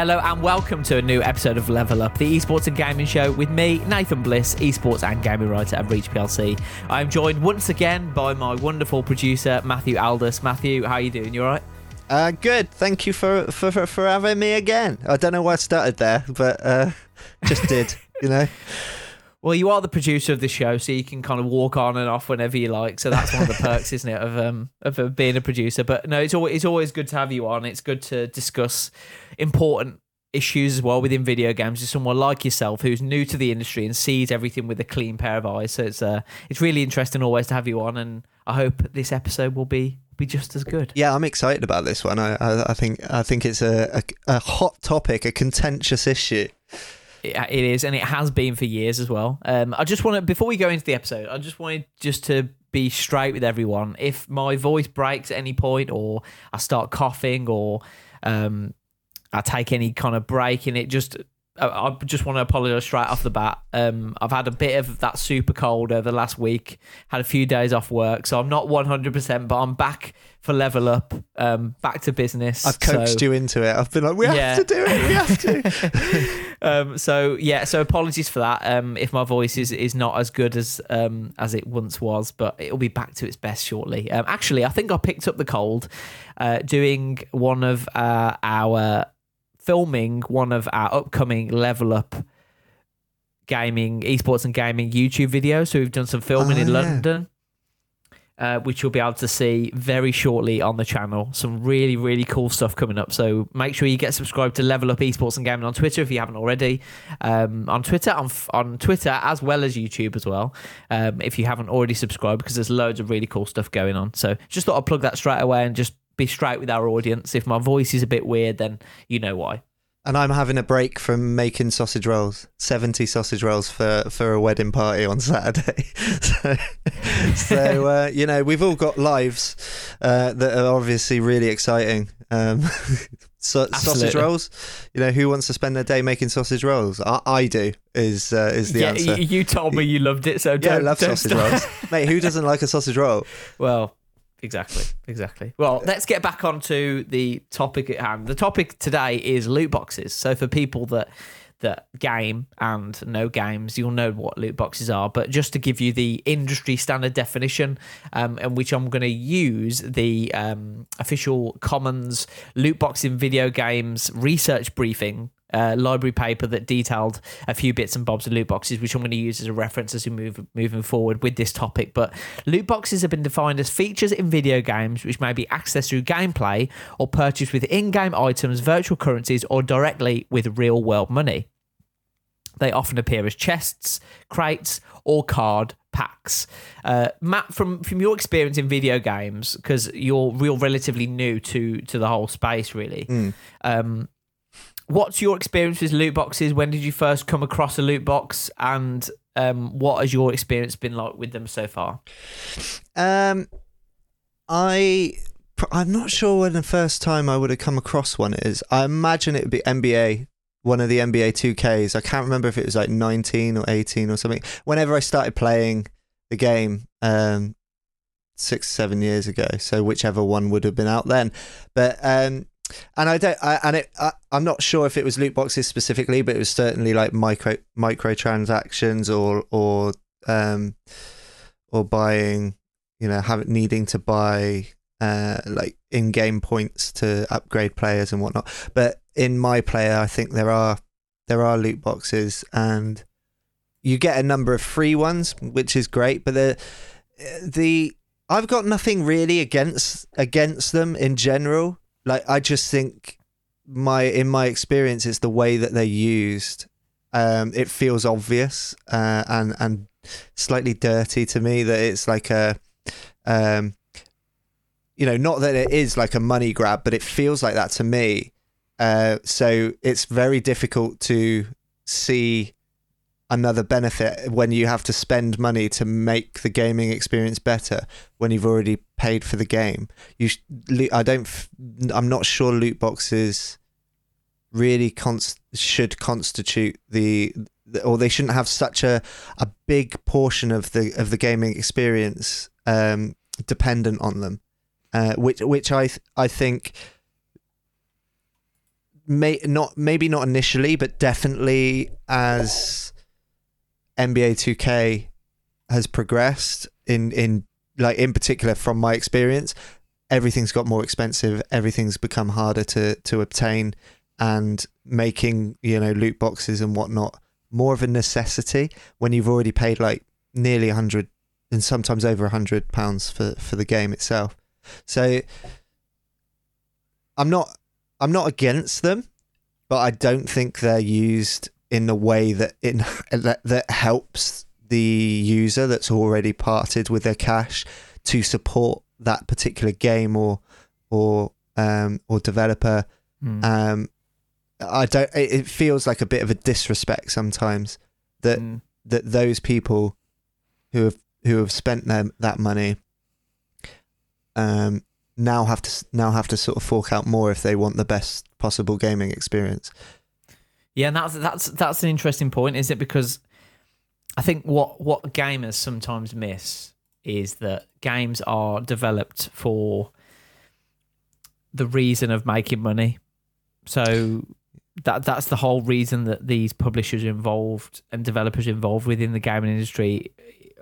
Hello and welcome to a new episode of Level Up, the esports and gaming show with me, Nathan Bliss, esports and gaming writer at Reach PLC. I am joined once again by my wonderful producer, Matthew Aldous. Matthew, how are you doing? You all right? Uh, good. Thank you for, for, for, for having me again. I don't know why I started there, but uh, just did, you know? Well, you are the producer of the show, so you can kind of walk on and off whenever you like. So that's one of the perks, isn't it, of um of uh, being a producer? But no, it's always it's always good to have you on. It's good to discuss important issues as well within video games. With someone like yourself who's new to the industry and sees everything with a clean pair of eyes. So it's uh it's really interesting always to have you on, and I hope this episode will be be just as good. Yeah, I'm excited about this one. I I, I think I think it's a, a a hot topic, a contentious issue. It is, and it has been for years as well. Um, I just want to, before we go into the episode, I just wanted just to be straight with everyone. If my voice breaks at any point, or I start coughing, or um, I take any kind of break in it, just I, I just want to apologise straight off the bat. Um, I've had a bit of that super cold over the last week. Had a few days off work, so I'm not 100, percent but I'm back for level up. Um, back to business. I've coaxed so- you into it. I've been like, we have to do it. We have to. um, so yeah, so apologies for that. Um, if my voice is, is not as good as um, as it once was, but it'll be back to its best shortly. Um, actually, I think I picked up the cold uh, doing one of uh, our filming one of our upcoming level up gaming esports and gaming YouTube videos. So we've done some filming Oh, in yeah. London. Uh, which you'll be able to see very shortly on the channel. Some really, really cool stuff coming up. So make sure you get subscribed to Level Up Esports and Gaming on Twitter if you haven't already. Um, on Twitter, on, on Twitter as well as YouTube as well. Um, if you haven't already subscribed, because there's loads of really cool stuff going on. So just thought I'd plug that straight away and just be straight with our audience. If my voice is a bit weird, then you know why. And I'm having a break from making sausage rolls. 70 sausage rolls for, for a wedding party on Saturday. so, so uh, you know, we've all got lives uh, that are obviously really exciting. Um, so, sausage rolls, you know, who wants to spend their day making sausage rolls? I, I do, is, uh, is the yeah, answer. you, you told me you loved it, so yeah, I don't, love sausage stop. rolls. Mate, who doesn't like a sausage roll? Well, exactly, exactly. Well, let's get back onto the topic at hand. The topic today is loot boxes. So for people that that game and no games, you'll know what loot boxes are. But just to give you the industry standard definition, um, in which I'm going to use the um, official Commons loot box in video games research briefing uh, library paper that detailed a few bits and bobs of loot boxes, which I'm going to use as a reference as we move moving forward with this topic. But loot boxes have been defined as features in video games which may be accessed through gameplay or purchased with in-game items, virtual currencies, or directly with real-world money. They often appear as chests, crates, or card packs. Uh, Matt, from from your experience in video games, because you're real relatively new to to the whole space, really. Um, what's your experience with loot boxes? When did you first come across a loot box, and um, what has your experience been like with them so far? Um, I I'm not sure when the first time I would have come across one is. I imagine it would be NBA, one of the NBA 2Ks. I can't remember if it was like 19 or 18 or something. Whenever I started playing the game, um, six seven years ago. So whichever one would have been out then, but um. And I don't, I, and it, I, I'm not sure if it was loot boxes specifically, but it was certainly like micro microtransactions or or um or buying you know, having needing to buy uh, like in-game points to upgrade players and whatnot. But in my player, I think there are there are loot boxes, and you get a number of free ones, which is great. But the the I've got nothing really against against them in general. Like I just think my in my experience, it's the way that they're used Um, it feels obvious uh, and and slightly dirty to me that it's like a, um, you know, not that it is like a money grab, but it feels like that to me. Uh, so it's very difficult to see another benefit when you have to spend money to make the gaming experience better when you've already paid for the game. You, sh- I don't, I'm not sure loot boxes really const- should constitute the, the- or they shouldn't have such a a big portion of the of the gaming experience um, dependent on them, uh, which which I th- I think may not maybe not initially, but definitely as NBA 2K has progressed in in like in particular from my experience, everything's got more expensive, everything's become harder to to obtain, and making you know loot boxes and whatnot more of a necessity when you've already paid like nearly a hundred and sometimes over a hundred pounds for for the game itself. So I'm not I'm not against them, but I don't think they're used in the way that in that, that helps the user that's already parted with their cash to support that particular game or or um, or developer. Mm. Um, I don't. It feels like a bit of a disrespect sometimes that Mm. that those people who have who have spent them that money um now have to now have to sort of fork out more if they want the best possible gaming experience. Yeah, and that's that's that's an interesting point, is it? Because I think what what gamers sometimes miss is that games are developed for the reason of making money. So that that's the whole reason that these publishers involved and developers involved within the gaming industry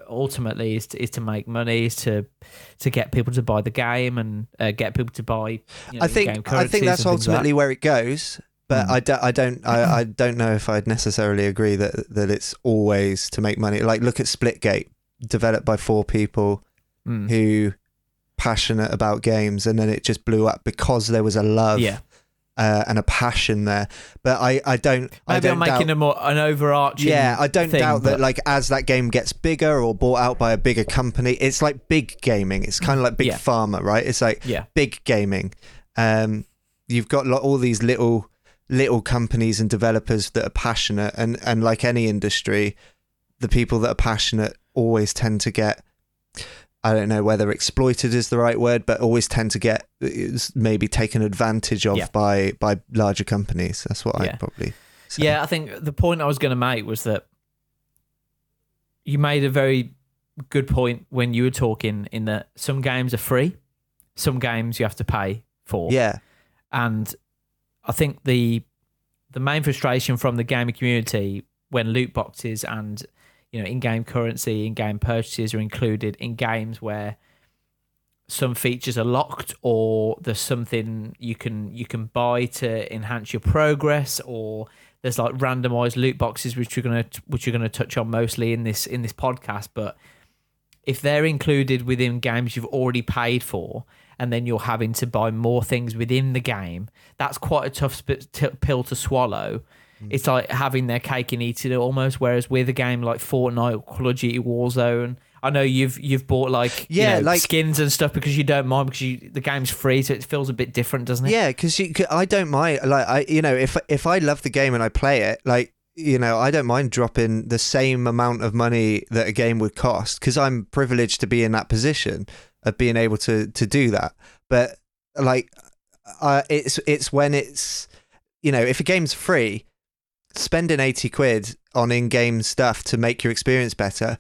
ultimately is to, is to make money, is to to get people to buy the game and uh, get people to buy. You know, I think I think that's things like that. ultimately where it goes. But Mm. I, do, I don't I, I don't know if I'd necessarily agree that that it's always to make money. Like look at Splitgate, developed by four people Mm. who passionate about games, and then it just blew up because there was a love Yeah. uh, and a passion there. But I I don't I Maybe don't I'm making a more an overarching. yeah, I don't thing, doubt that like as that game gets bigger or bought out by a bigger company, it's like big gaming. It's kind of like big Yeah. pharma, right? It's like Yeah, big gaming. Um, you've got all these little little companies and developers that are passionate, and and like any industry, the people that are passionate always tend to get. I don't know whether exploited is the right word, but always tend to get maybe taken advantage of Yeah. by by larger companies. That's what Yeah. I'd probably. Say. yeah. I think the point I was going to make was that you made a very good point when you were talking in that some games are free, some games you have to pay for. Yeah. and I think the the main frustration from the gaming community when loot boxes and you know in-game currency, in-game purchases are included in games where some features are locked or there's something you can you can buy to enhance your progress or there's like randomized loot boxes which you're going to which going to touch on mostly in this in this podcast. But if they're included within games you've already paid for and then you're having to buy more things within the game that's quite a tough sp- t- pill to swallow Hmm. it's like having their cake and eating it almost whereas with a game like Fortnite or Call of Duty Warzone I know you've you've bought like you Yeah, know, like- skins and stuff because you don't mind because you, the game's free so it feels a bit different doesn't it Yeah, because I don't mind. Like I, you know, if if I love the game and I play it, like you know, I don't mind dropping the same amount of money that a game would cost because I'm privileged to be in that position of being able to to do that. But like, uh, it's it's when it's you know, if a game's free, spending eighty quid on in-game stuff to make your experience better,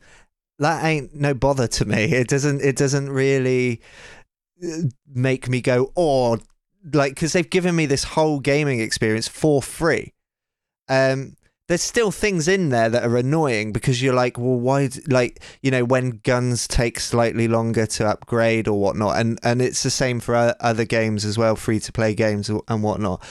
that ain't no bother to me. It doesn't. It doesn't really uh, make me go, oh, like because they've given me this whole gaming experience for free. Um, there's still things in there that are annoying because you're like, well, why? Like, you know, when guns take slightly longer to upgrade or whatnot, and and it's the same for other games as well, free to play games and whatnot.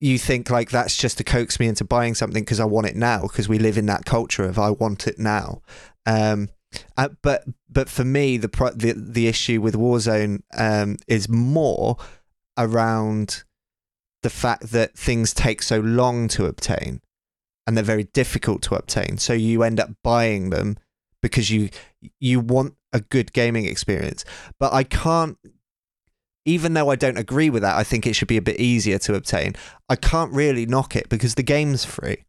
You think like that's just to coax me into buying something because I want it now because we live in that culture of I want it now. Um, uh, but but for me, the pro- the the issue with Warzone um, is more around the fact that things take so long to obtain. And they're very difficult to obtain. So you end up buying them because you you want a good gaming experience. But I can't even though I don't agree with that, I think it should be a bit easier to obtain. I can't really knock it because the game's free.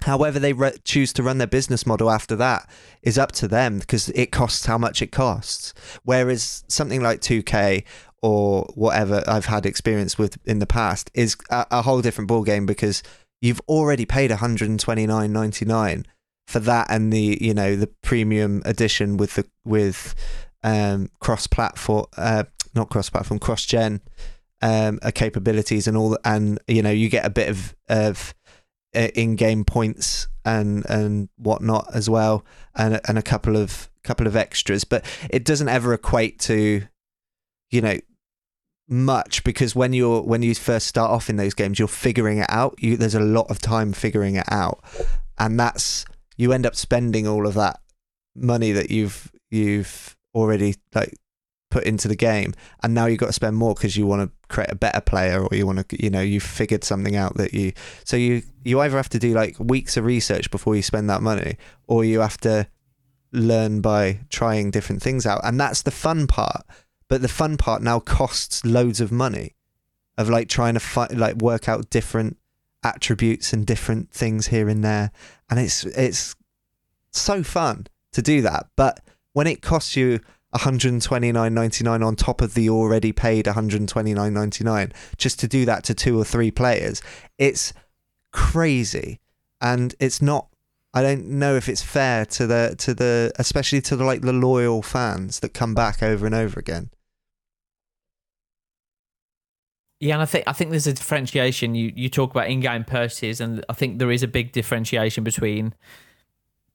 However, they re- choose to run their business model after that is up to them because it costs how much it costs. Whereas something like 2K or whatever I've had experience with in the past is a, a whole different ballgame because you've already paid 129.99 for that and the you know the premium edition with the with um, cross platform uh, not cross platform cross gen um, uh, capabilities and all and you know you get a bit of of uh, in-game points and and whatnot as well and and a couple of couple of extras but it doesn't ever equate to you know much because when you're when you first start off in those games you're figuring it out. You there's a lot of time figuring it out. And that's you end up spending all of that money that you've you've already like put into the game. And now you've got to spend more because you want to create a better player or you want to you know you've figured something out that you so you you either have to do like weeks of research before you spend that money or you have to learn by trying different things out. And that's the fun part but the fun part now costs loads of money of like trying to fi- like work out different attributes and different things here and there. And it's it's so fun to do that. But when it costs you 129.99 on top of the already paid 129.99 just to do that to two or three players it's crazy. And it's not I don't know if it's fair to the to the especially to the like the loyal fans that come back over and over again. Yeah, and I think I think there's a differentiation. You you talk about in-game purchases, and I think there is a big differentiation between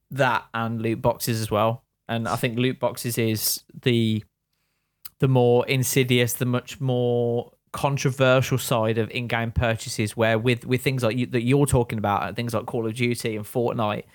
that and loot boxes as well. And I think loot boxes is the the more insidious, the much more controversial side of in-game purchases. Where with with things like you, that you're talking about, things like Call of Duty and Fortnite,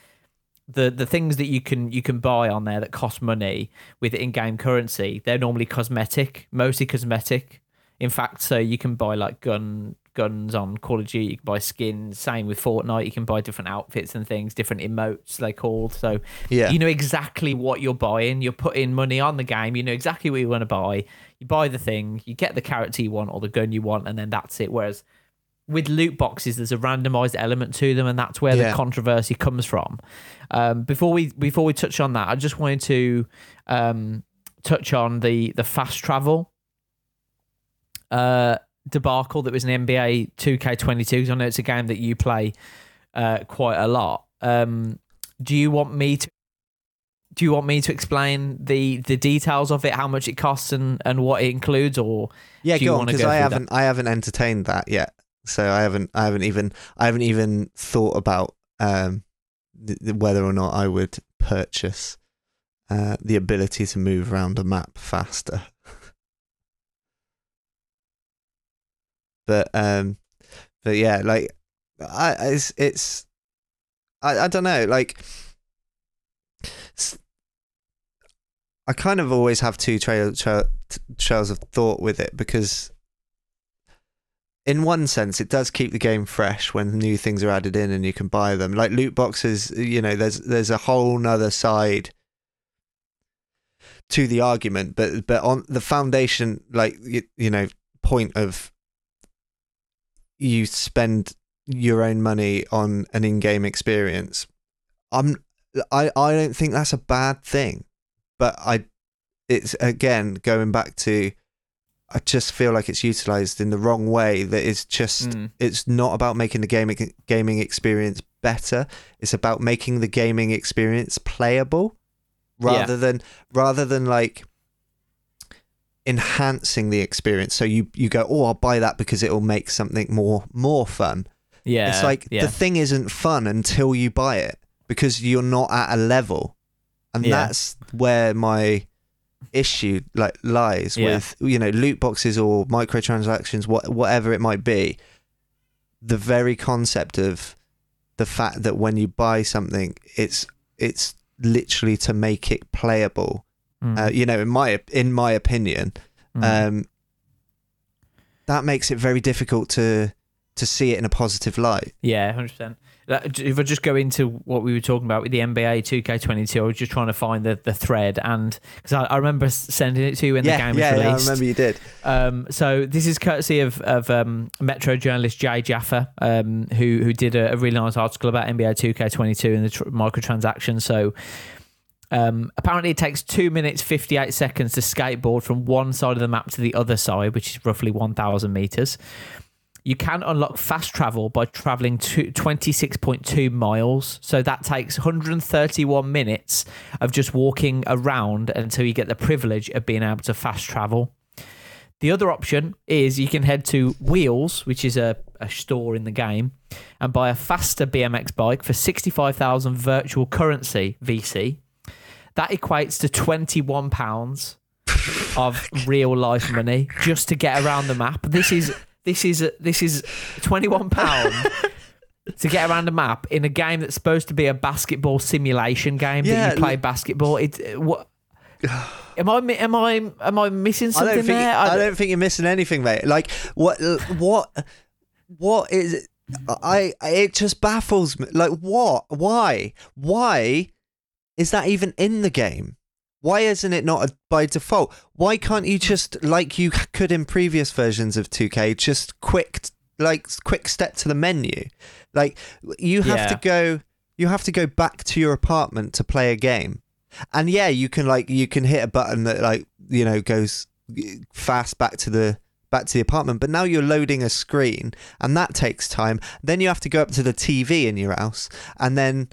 the the things that you can you can buy on there that cost money with in-game currency, they're normally cosmetic, mostly cosmetic in fact, so you can buy like gun guns on Call of Duty. You can buy skins. Same with Fortnite. You can buy different outfits and things, different emotes they called. So Yeah. you know exactly what you're buying. You're putting money on the game. You know exactly what you want to buy. You buy the thing. You get the character you want or the gun you want, and then that's it. Whereas with loot boxes, there's a randomized element to them, and that's where Yeah. the controversy comes from. Um, before we before we touch on that, I just wanted to um, touch on the the fast travel uh, debacle that was an NBA 2K22 because I know it's a game that you play uh, quite a lot. Um, do you want me to? Do you want me to explain the the details of it, how much it costs, and, and what it includes, or Yeah, do you go on because I haven't I haven't entertained that yet. So I haven't I haven't even I haven't even thought about um th- whether or not I would purchase uh, the ability to move around a map faster. But um but yeah, like I it's it's I I don't know, like I kind of always have two trail, trail t- trails of thought with it because in one sense it does keep the game fresh when new things are added in and you can buy them. Like loot boxes you know there's there's a whole nother side to the argument but but on the foundation like you, you know point of you spend your own money on an in-game experience i'm i i don't think that's a bad thing but i it's again going back to I just feel like it's utilized in the wrong way. That it's just Mm. it's not about making the gaming gaming experience better. It's about making the gaming experience playable, rather than rather than like enhancing the experience. So you you go, oh, I'll buy that because it'll make something more more fun. yeah, it's like yeah, the thing isn't fun until you buy it because you're not at a level, and Yeah. that's where my issue like lies Yeah. with you know loot boxes or microtransactions, what whatever it might be. The very concept of the fact that when you buy something, it's it's literally to make it playable. Mm, Uh, you know, in my in my opinion, mm. um, that makes it very difficult to to see it in a positive light. Yeah, hundred percent. If I just go into what we were talking about with the NBA 2K22, I was just trying to find the, the thread, and because I, I remember sending it to you when yeah, the game was yeah, yeah, I released. remember you did. Um, so this is courtesy of, of um, Metro journalist Jay Jaffa, um, who who did a, a really nice article about NBA 2K22 and the tr- microtransactions. So um, apparently, it takes two minutes 58 seconds to skateboard from one side of the map to the other side, which is roughly 1,000 meters. You can unlock fast travel by traveling to 26.2 miles. So that takes 131 minutes of just walking around until you get the privilege of being able to fast travel. The other option is you can head to Wheels, which is a, a store in the game, and buy a faster BMX bike for 65,000 virtual currency VC. That equates to 21 pounds of real life money just to get around the map. This is this is this is 21 pound to get around the map in a game that's supposed to be a basketball simulation game Yeah, that you play basketball. It what Am I am I am I missing I something don't think there? I don't think you're missing anything, mate. Like what what what is it? I it just baffles me. Like what? Why? Why is that even in the game? Why isn't it not a, by default? Why can't you just like you could in previous versions of 2K just quick like quick step to the menu? Like you have Yeah. to go you have to go back to your apartment to play a game. And yeah, you can like you can hit a button that like you know goes fast back to the back to the apartment but now you're loading a screen and that takes time then you have to go up to the tv in your house and then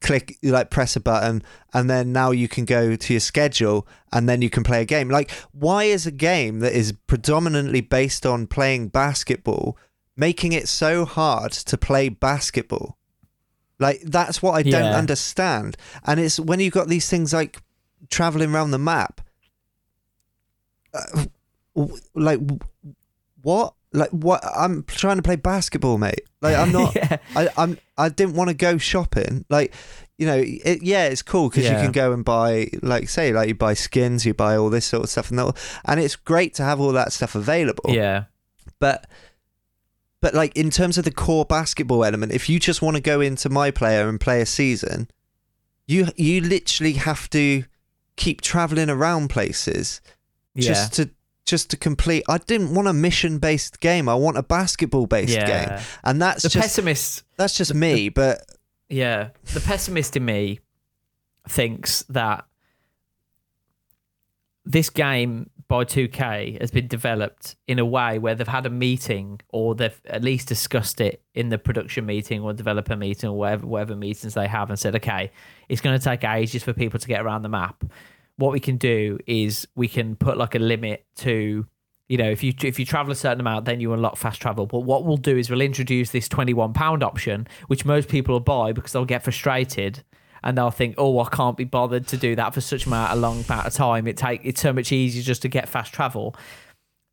click you like press a button and then now you can go to your schedule and then you can play a game. Like why is a game that is predominantly based on playing basketball making it so hard to play basketball? Like that's what i don't Yeah. understand. And it's when you've got these things like traveling around the map uh, like what like what i'm trying to play basketball mate like i'm not yeah. I, I'm I didn't want to go shopping. Like, you know, it, yeah, it's cool because you can go and buy, like, say, like you buy skins, you buy all this sort of stuff, and that, and it's great to have all that stuff available. Yeah. But, but like in terms of the core basketball element, if you just want to go into my player and play a season, you you literally have to keep traveling around places Yeah. just to just to complete. I didn't want a mission based game. I want a basketball based yeah. game, and that's The just pessimist that's just me. But Yeah, the pessimist in me thinks that this game by 2K has been developed in a way where they've had a meeting or they've at least discussed it in the production meeting or developer meeting or whatever, whatever meetings they have and said, okay, it's going to take ages for people to get around the map. What we can do is we can put like a limit to you know, if you if you travel a certain amount, then you unlock fast travel. But what we'll do is we'll introduce this twenty one pound option, which most people will buy because they'll get frustrated and they'll think, oh, I can't be bothered to do that for such amount a long amount of time. It take it's so much easier just to get fast travel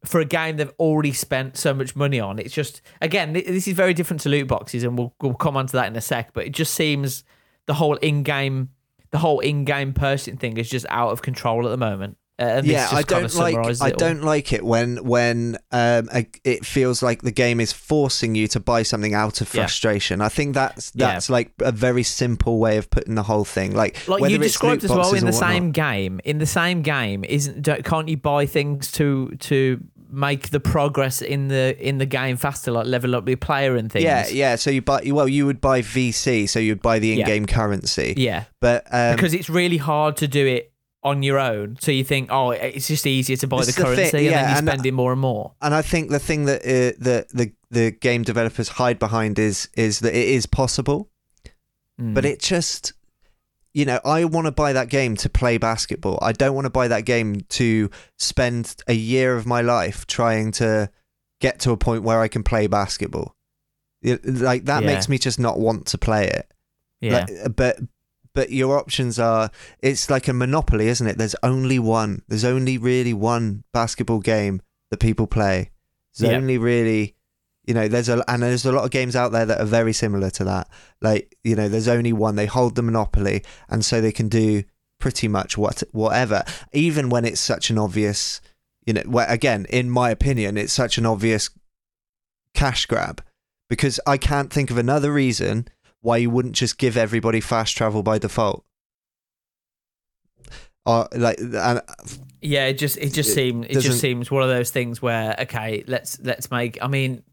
for a game they've already spent so much money on. It's just again, this is very different to loot boxes, and we'll we'll come on to that in a sec. But it just seems the whole in game, the whole in game person thing is just out of control at the moment. Uh, yeah, I don't like I don't like it when when um a, it feels like the game is forcing you to buy something out of Yeah. frustration. I think that's Yeah. that's like a very simple way of putting the whole thing. Like, like you described as well in the same game in the same game isn't can't you buy things to to make the progress in the in the game faster like level up your player and things Yeah, yeah. So you buy well, you would buy VC, so you'd buy the in-game currency. yeah But um, because it's really hard to do it on your own so you think oh it's just easier to buy the the thing, currency and yeah, then you're and- spending more and more and I think the thing that uh, the the the game developers hide behind is is that it is possible, Mm. but it just you know I want to buy that game to play basketball. I don't want to buy that game to spend a year of my life trying to get to a point where I can play basketball. It- like that Yeah. makes me just not want to play it. yeah Like, uh, but but your options are it's like a monopoly, isn't it? There's only one. There's only really one basketball game that people play. There's Yeah. only really you know, there's a and there's a lot of games out there that are very similar to that. Like, you know, there's only one. They hold the monopoly and so they can do pretty much what whatever. Even when it's such an obvious you know, again, in my opinion, it's such an obvious cash grab because I can't think of another reason why you wouldn't just give everybody fast travel by default. Or like, and Yeah, it just it just seems it just seems one of those things where okay, let's let's make. I mean,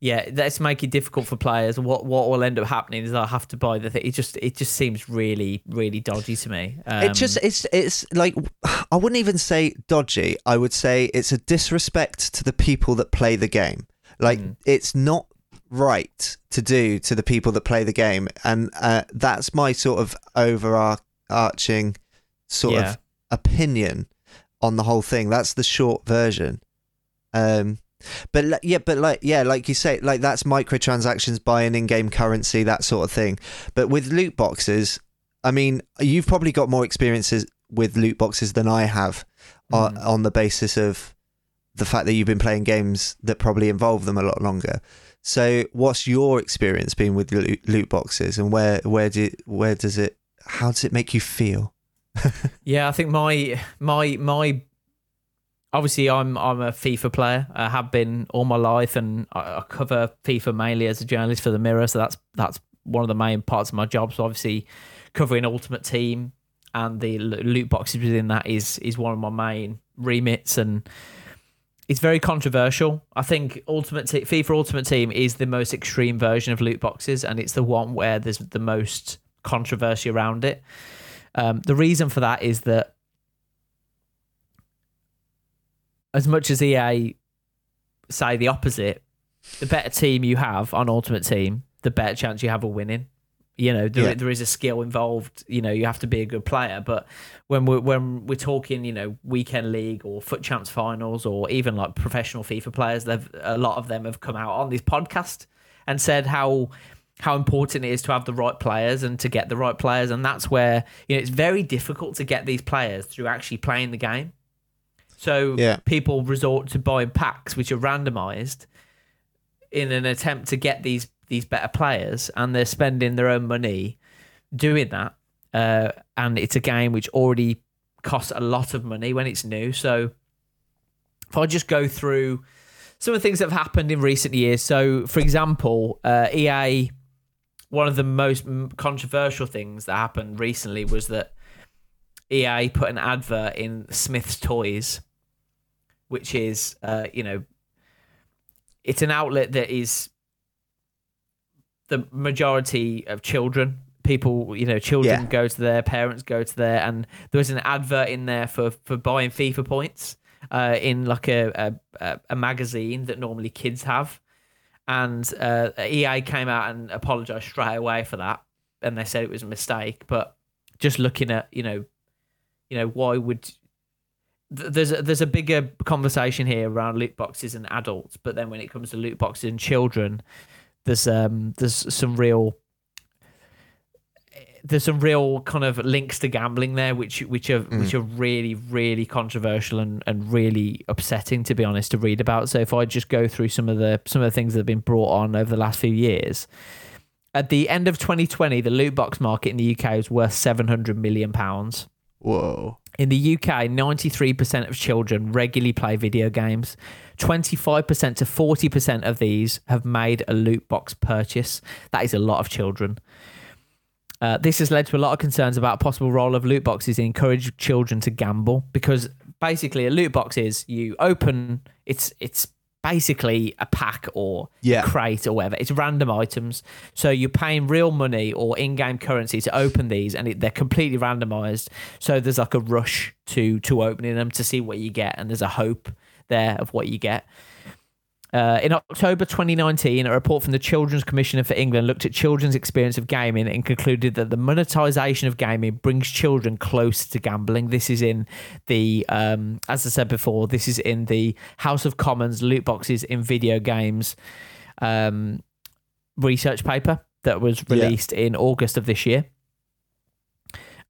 yeah, let's make it difficult for players. What what will end up happening is I'll have to buy the thing. It just it just seems really really dodgy to me. Um, it just it's it's like I wouldn't even say dodgy. I would say it's a disrespect to the people that play the game. Like Mm. it's not right to do to the people that play the game, and uh, that's my sort of overarching sort Yeah. of opinion on the whole thing. That's the short version. Um, but yeah, but like yeah, like you say, like that's microtransactions, buying in-game currency, that sort of thing. But with loot boxes, I mean, you've probably got more experiences with loot boxes than I have, on, Mm. on the basis of the fact that you've been playing games that probably involve them a lot longer. So, what's your experience been with loot, loot boxes, and where where do where does it how does it make you feel? Yeah, I think my my my obviously I'm I'm a FIFA player. I have been all my life, and I, cover FIFA mainly as a journalist for the Mirror. So that's that's one of the main parts of my job. So obviously, covering Ultimate Team and the loot boxes within that is is one of my main remits, and it's very controversial. I think Ultimate Te- FIFA Ultimate Team is the most extreme version of loot boxes, and it's the one where there's the most controversy around it. Um, the reason for that is that as much as EA say the opposite, the better team you have on Ultimate Team, the better chance you have of winning. You know, there, Yeah. there is a skill involved. You know, you have to be a good player. But when we're when we're talking, you know, weekend league or FUT champs finals or even like professional FIFA players, they've a lot of them have come out on this podcast and said how how important it is to have the right players and to get the right players, and that's where you know it's very difficult to get these players through actually playing the game. So Yeah. people resort to buying packs which are randomized in an attempt to get these these better players, and they're spending their own money doing that. Uh, and it's a game which already costs a lot of money when it's new. So if I just go through some of the things that have happened in recent years. So, for example, uh, EA, one of the most controversial things that happened recently was that EA put an advert in Smyths Toys, which is, uh, you know, it's an outlet that is the majority of children. People, you know, children Yeah. go to their parents go to there, and there was an advert in there for for buying FIFA points uh, in like a, a a- magazine that normally kids have, and uh, EA came out and apologized straight away for that, and they said it was a mistake. But just looking at you know, you know, why would there's a, there's a bigger conversation here around loot boxes and adults, but then when it comes to loot boxes and children, there's um there's some real there's some real kind of links to gambling there, which which are which are really really controversial and, and really upsetting to be honest to read about. So if I just go through some of the some of the things that have been brought on over the last few years, at the end of 2020, the loot box market in the UK was worth 700 million pounds. Whoa. In the UK, 93% of children regularly play video games. 25% to 40% of these have made a loot box purchase. That is a lot of children. Uh, this has led to a lot of concerns about possible role of loot boxes in encourage children to gamble because basically a loot box is you open it's it's basically a pack or Yeah. crate or whatever. It's random items. So you're paying real money or in-game currency to open these, and it, they're completely randomized. So there's like a rush to to opening them to see what you get, and there's a hope there of what you get. Uh, in October 2019, a report from the Children's Commissioner for England looked at children's experience of gaming and concluded that the monetization of gaming brings children close to gambling. This is in the, um, as I said before, this is in the House of Commons loot boxes in video games um, research paper that was Yeah. released in August of this year.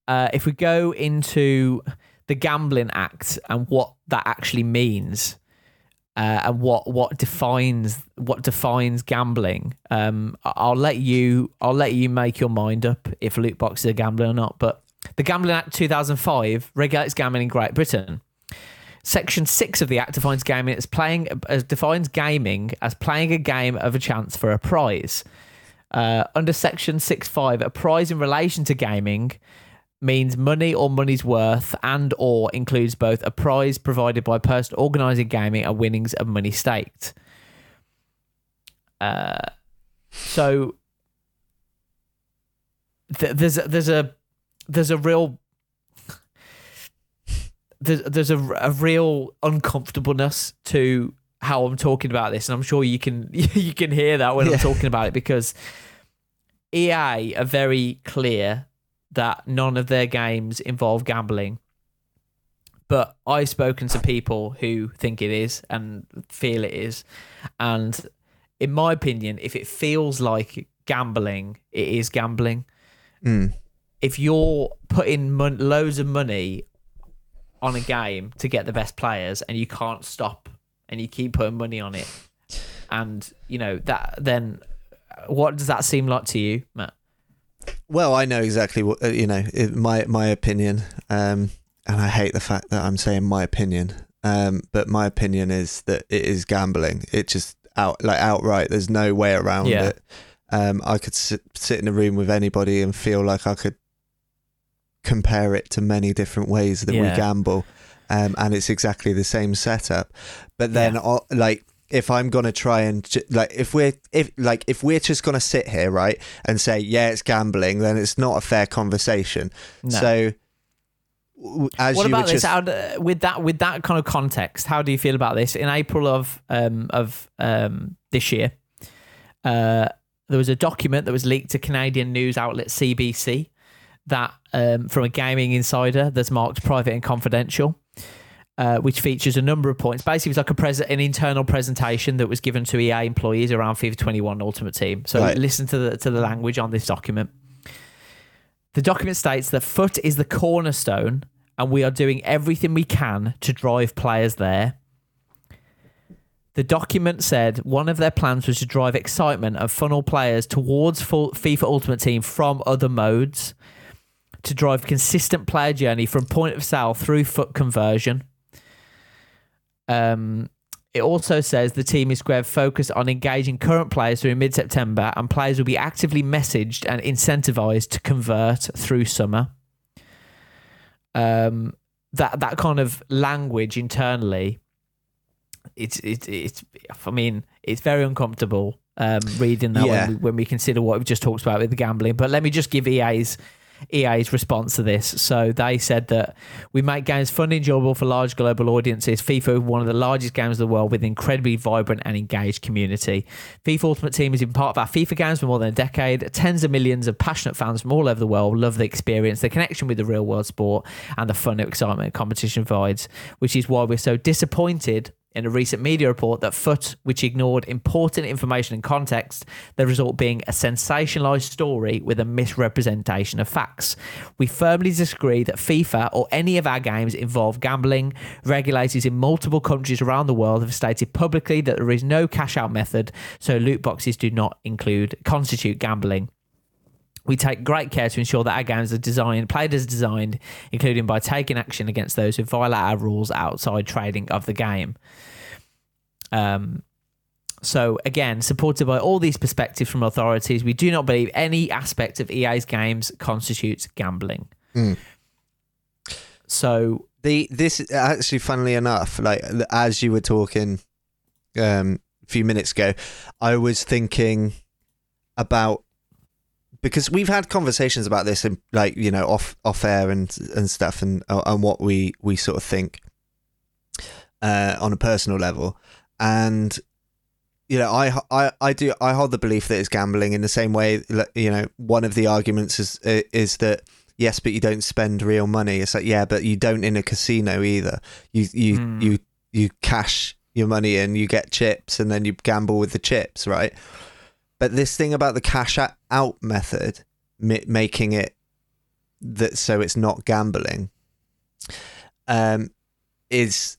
Uh, if we go into the Gambling Act and what that actually means, uh, and what what defines what defines gambling. Um, I'll let you I'll let you make your mind up if loot boxes are gambling or not. But the Gambling Act 2005 regulates gambling in Great Britain. Section six of the Act defines gaming as playing as defines gaming as playing a game of a chance for a prize. Uh, under Section 6.5, a prize in relation to gaming means money or money's worth and or includes both a prize provided by a person organising gaming and winnings of money staked. Uh, so th- there's a, there's a there's a real there's there's a, a real uncomfortableness to how I'm talking about this, and I'm sure you can you can hear that when Yeah. I'm talking about it because EA are very clear that none of their games involve gambling. But I've spoken to people who think it is and feel it is, and in my opinion, if it feels like gambling, it is gambling Mm. if you're putting mon- loads of money on a game to get the best players and you can't stop and you keep putting money on it and you know that then what does that seem like to you matt Well, I know exactly what uh, you know. It, my my opinion, um, and I hate the fact that I'm saying my opinion. Um, but my opinion is that it is gambling. It just out like outright. There's no way around Yeah. it. Um, I could sit, sit in a room with anybody and feel like I could compare it to many different ways that we gamble, um, and it's exactly the same setup. But then, Yeah. uh, like, if I'm gonna try and like, if we're if like if we're just gonna sit here, right, and say yeah, it's gambling, then it's not a fair conversation. No. So, as what you about this just how, with that with that kind of context how do you feel about this in april of um of um this year uh there was a document that was leaked to canadian news outlet cbc that um from a gaming insider that's marked private and confidential uh, which features a number of points. Basically, it was like a pres- an internal presentation that was given to EA employees around FIFA 21 Ultimate Team. So Right. listen to the to the language on this document. The document states that FUT is the cornerstone, and we are doing everything we can to drive players there. The document said one of their plans was to drive excitement and funnel players towards full FIFA Ultimate Team from other modes, to drive consistent player journey from point of sale through FUT conversion. Um, it also says the team is square focused on engaging current players through mid September, and players will be actively messaged and incentivized to convert through summer. Um, that that kind of language internally, it's it's it's. I mean, it's very uncomfortable um, reading that Yeah. when, we, when we consider what we've just talked about with the gambling. But let me just give EA's EA's response to this. So they said that we make games fun and enjoyable for large global audiences. FIFA one of the largest games of the world with an incredibly vibrant and engaged community. FIFA Ultimate Team has been part of our FIFA games for more than a decade. Tens of millions of passionate fans from all over the world love the experience, the connection with the real world sport, and the fun and excitement competition provides, which is why we're so disappointed in a recent media report that FUT, which ignored important information and context, the result being a sensationalized story with a misrepresentation of facts. We firmly disagree that FIFA or any of our games involve gambling. Regulators in multiple countries around the world have stated publicly that there is no cash out method, so loot boxes do not include constitute gambling. We take great care to ensure that our games are designed, played as designed, including by taking action against those who violate our rules outside trading of the game. Um, so again, supported by all these perspectives from authorities, we do not believe any aspect of EA's games constitutes gambling. Mm. So the this actually, funnily enough, like as you were talking um, a few minutes ago, I was thinking about because we've had conversations about this and like you know off off air and and stuff and uh, and what we we sort of think uh, on a personal level. And you know I, I I do I hold the belief that it's gambling in the same way you know one of the arguments is is that yes but you don't spend real money. It's like yeah but you don't in a casino either. You you Hmm. you you cash your money in you get chips and then you gamble with the chips right but this thing about the cash out method mi- making it that so it's not gambling um is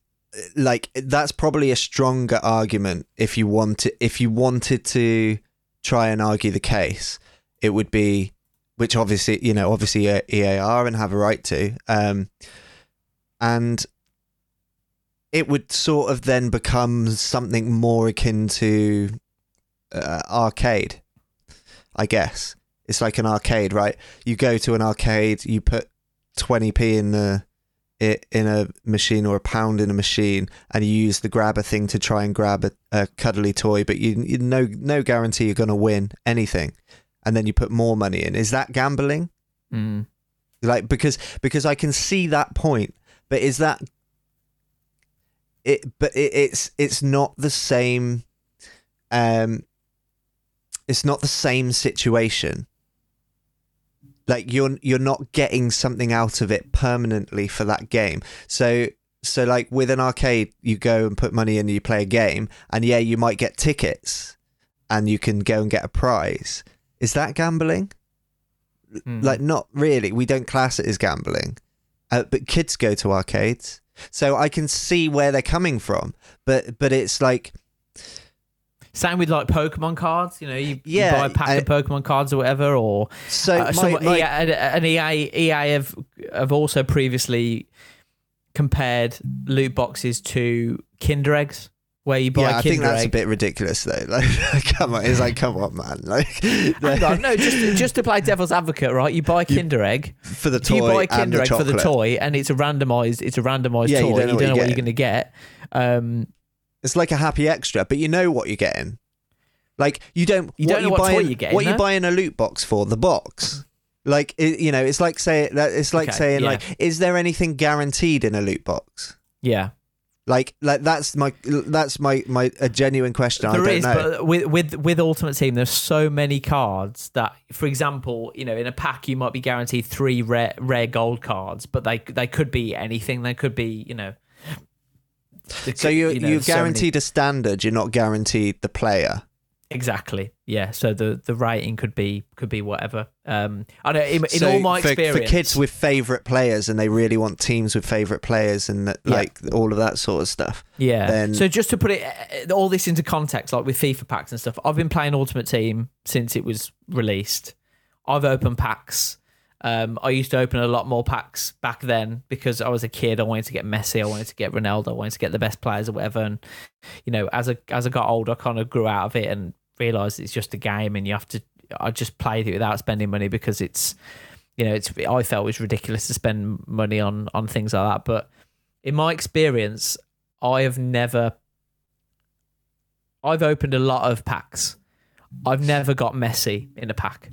like that's probably a stronger argument if you wanted if you wanted to try and argue the case it would be which obviously you know obviously EAR and have a right to um and it would sort of then become something more akin to uh, arcade I guess. It's like an arcade, right? You go to an arcade, you put 20p in the it in a machine or a pound in a machine and you use the grabber thing to try and grab a, a cuddly toy but you, you no no guarantee you're going to win anything and then you put more money in is that gambling Mm. like because because I can see that point but is that it but it, it's it's not the same um it's not the same situation. Like you're you're not getting something out of it permanently for that game. So so like with an arcade you go and put money in and you play a game and yeah you might get tickets and you can go and get a prize. Is that gambling? Mm. like not really. We don't class it as gambling. Uh, but kids go to arcades. So i can see where they're coming from but but it's like Same with like Pokemon cards. You know, you, you buy a pack I- of Pokemon cards or whatever, or so uh, my, some- my- EA, and EA, EA have have also previously compared loot boxes to Kinder eggs, where you buy yeah a i think that's egg. a bit ridiculous though like come on it's like come on man like on, no, just just to play devil's advocate, right? You buy a Kinder egg. for the toy you buy a Kinder egg for the toy, and it's a randomized, it's a randomized Yeah, toy. you don't know what you're what you're going to get. Um, It's like a happy extra, but you know what you're getting. Like you don't. You don't know what toy buying, you're getting, What you no? buying a loot box for? The box. Like it, you know, it's like say that it's like Okay, saying yeah. like, is there anything guaranteed in a loot box? yeah, Like like that's my that's my my a genuine question. I don't is, know. but with with with Ultimate Team, there's so many cards that, for example, you know, in a pack you might be guaranteed three rare rare gold cards, but they they could be anything. They could be, you know. So you you know, you're so many- guaranteed a standard. You're not guaranteed the player. Exactly. Yeah. So the the rating could be could be whatever. Um, I know in, in So all my for, experience for kids with favorite players and they really want teams with favorite players and that, Yeah. like all of that sort of stuff. Yeah. then- so just to put it uh, all this into context, like with FIFA packs and stuff, I've been playing Ultimate Team since it was released. I've opened packs. Um, I used to open a lot more packs back then because I was a kid. I wanted to get Messi. I wanted to get Ronaldo. I wanted to get the best players or whatever. And you know, as I as I got older, I kind of grew out of it and realized it's just a game, and you have to. I just played it without spending money because it's, you know, it's. I felt it was ridiculous to spend money on on things like that. But in my experience, I have never. I've opened a lot of packs. I've never got Messi in a pack.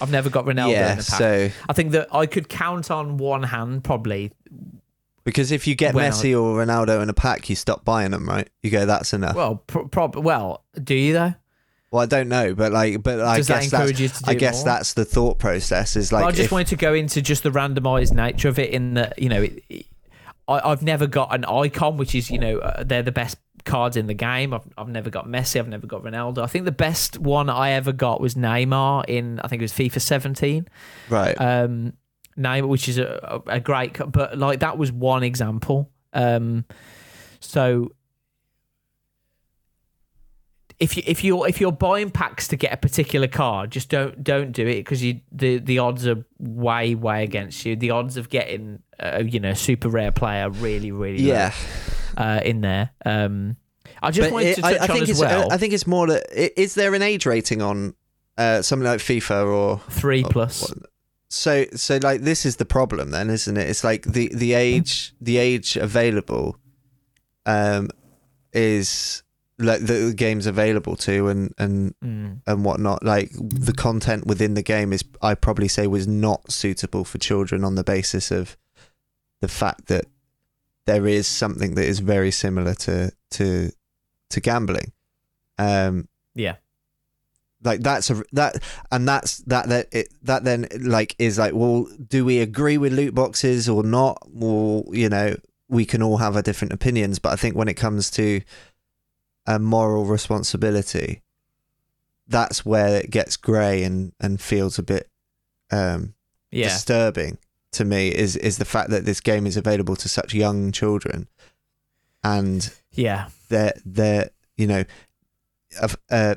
I've never got Ronaldo yeah. in a pack. So I think that I could count on one hand probably. because if you get I- Messi or Ronaldo in a pack, you stop buying them, right? You go, that's enough. Well, pro- prob- well, do you though? Well, I don't know, but like, but I Does that guess encourage that's, you to do I guess more? that's the thought process. Is like, I just if- wanted to go into just the randomized nature of it. In that, you know, it, I, I've never got an icon, which is you know uh, they're the best cards in the game. I've I've never got Messi. I've never got Ronaldo. I think the best one I ever got was Neymar in I think it was FIFA 17. right. um name which is a, a a great but like that was one example um so if you if you're if you're buying packs to get a particular card just don't don't do it because you the the odds are way way against you the odds of getting uh, you know super rare player really really low, yeah, uh, in there um I just but wanted it- to I, touch I on think as it's well I think it's more that i- is there an age rating on uh, something like FIFA or three plus what- so so like this is the problem then, isn't it? It's like the the age the age available um is like the, the game's available to and and Mm. and whatnot. Like the content within the game is, I probably say, was not suitable for children on the basis of the fact that there is something that is very similar to to to gambling. Um, yeah. Like that's a that and that's that that it that then like is like well do we agree with loot boxes or not? Well you know we can all have our different opinions but i think when it comes to a moral responsibility that's where it gets grey and and feels a bit um yeah. disturbing to me is is the fact that this game is available to such young children and yeah they're they're you know a, a,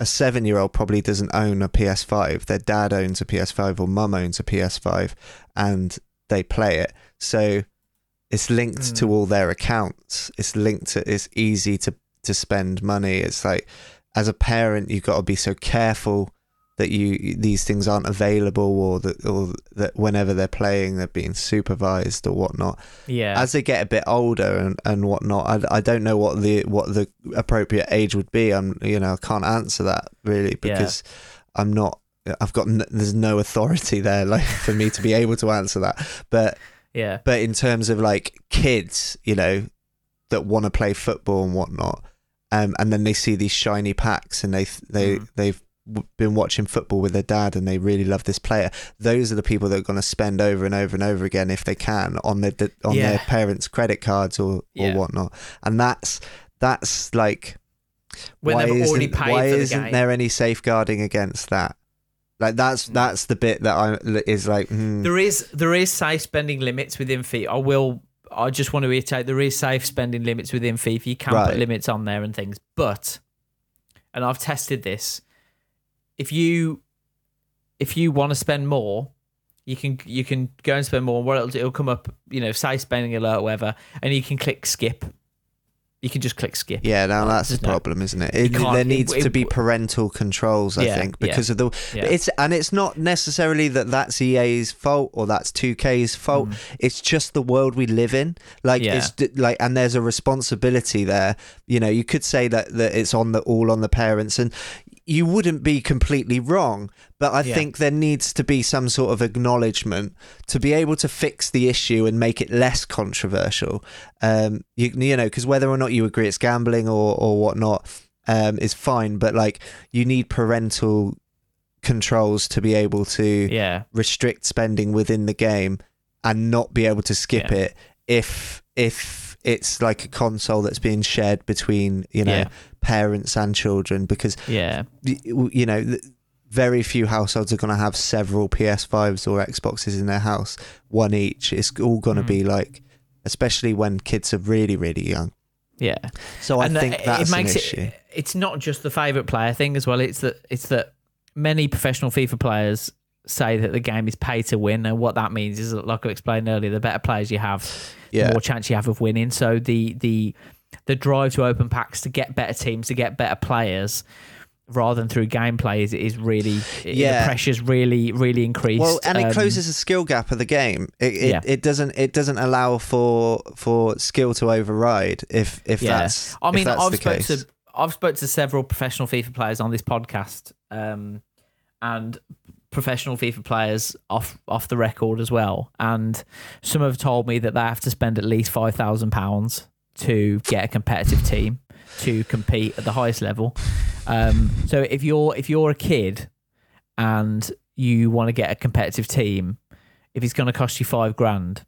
a seven year old probably doesn't own a PS5. Their dad owns a PS5 or mum owns a PS5 and they play it. So it's linked to Mm. all their accounts. It's linked to it's easy to to spend money. It's like as a parent you've got to be so careful that you these things aren't available or that or that whenever they're playing they're being supervised or whatnot. Yeah. As they get a bit older and, and whatnot, I, I don't know what the what the appropriate age would be. I'm you know I can't answer that really Yeah. because I'm not. I've got n- there's no authority there like for me to be able to answer that. But yeah. but in terms of like kids, you know, that want to play football and whatnot, um, and then they see these shiny packs and they they Mm. they've been watching football with their dad and they really love this player. Those are the people that are going to spend over and over and over again if they can on their on their parents' credit cards or Yeah. or whatnot, and that's that's like When why isn't- paid why for the isn't game. there any safeguarding against that? Like that's that's the bit that I is like. hmm. There is there is safe spending limits within FIFA. I will. I just want to reiterate there is safe spending limits within FIFA. You can Right. put limits on there and things, but and I've tested this. If you if you want to spend more, you can you can go and spend more. What it'll do, it'll come up, you know, safe spending alert, or whatever, and you can click skip. You can just click skip. Yeah, now that's the no- problem, isn't it? it there needs it- to be parental controls, I Yeah, think, yeah, because of the yeah. it's and it's not necessarily that that's EA's fault or that's 2K's fault. It's just the world we live in. Like Mm. Yeah. it's like and there's a responsibility there. You know, you could say that that it's on the all on the parents and you wouldn't be completely wrong, but I Yeah. think there needs to be some sort of acknowledgement to be able to fix the issue and make it less controversial. Um, you, you know, because whether or not you agree it's gambling or or whatnot um, is fine, but like you need parental controls to be able to Yeah. restrict spending within the game and not be able to skip Yeah. it if if it's like a console that's being shared between you know Yeah. parents and children because Yeah. you know very few households are going to have several PS5s or Xboxes in their house one each it's all going to Mm. be like especially when kids are really really young Yeah. so I And think it- that's it makes an issue it. It's not just the favorite player thing as well. It's that it's that many professional FIFA players say that the game is pay to win, and what that means is, that, like I explained earlier, the better players you have, Yeah. more chance you have of winning. So the the the drive to open packs to get better teams, to get better players. Rather than through gameplay, is, is really Yeah. the pressure's really really increased. Well, and it Um, closes the skill gap of the game. It it, Yeah. it doesn't it doesn't allow for for skill to override if if Yeah. that's I mean, that's I've the spoke to I've spoke to several professional FIFA players on this podcast, um, and professional FIFA players off off the record as well. And some have told me that they have to spend at least five thousand pounds to get a competitive team to compete at the highest level. Um, so if you're if you're a kid and you want to get a competitive team, if it's going to cost you five grand,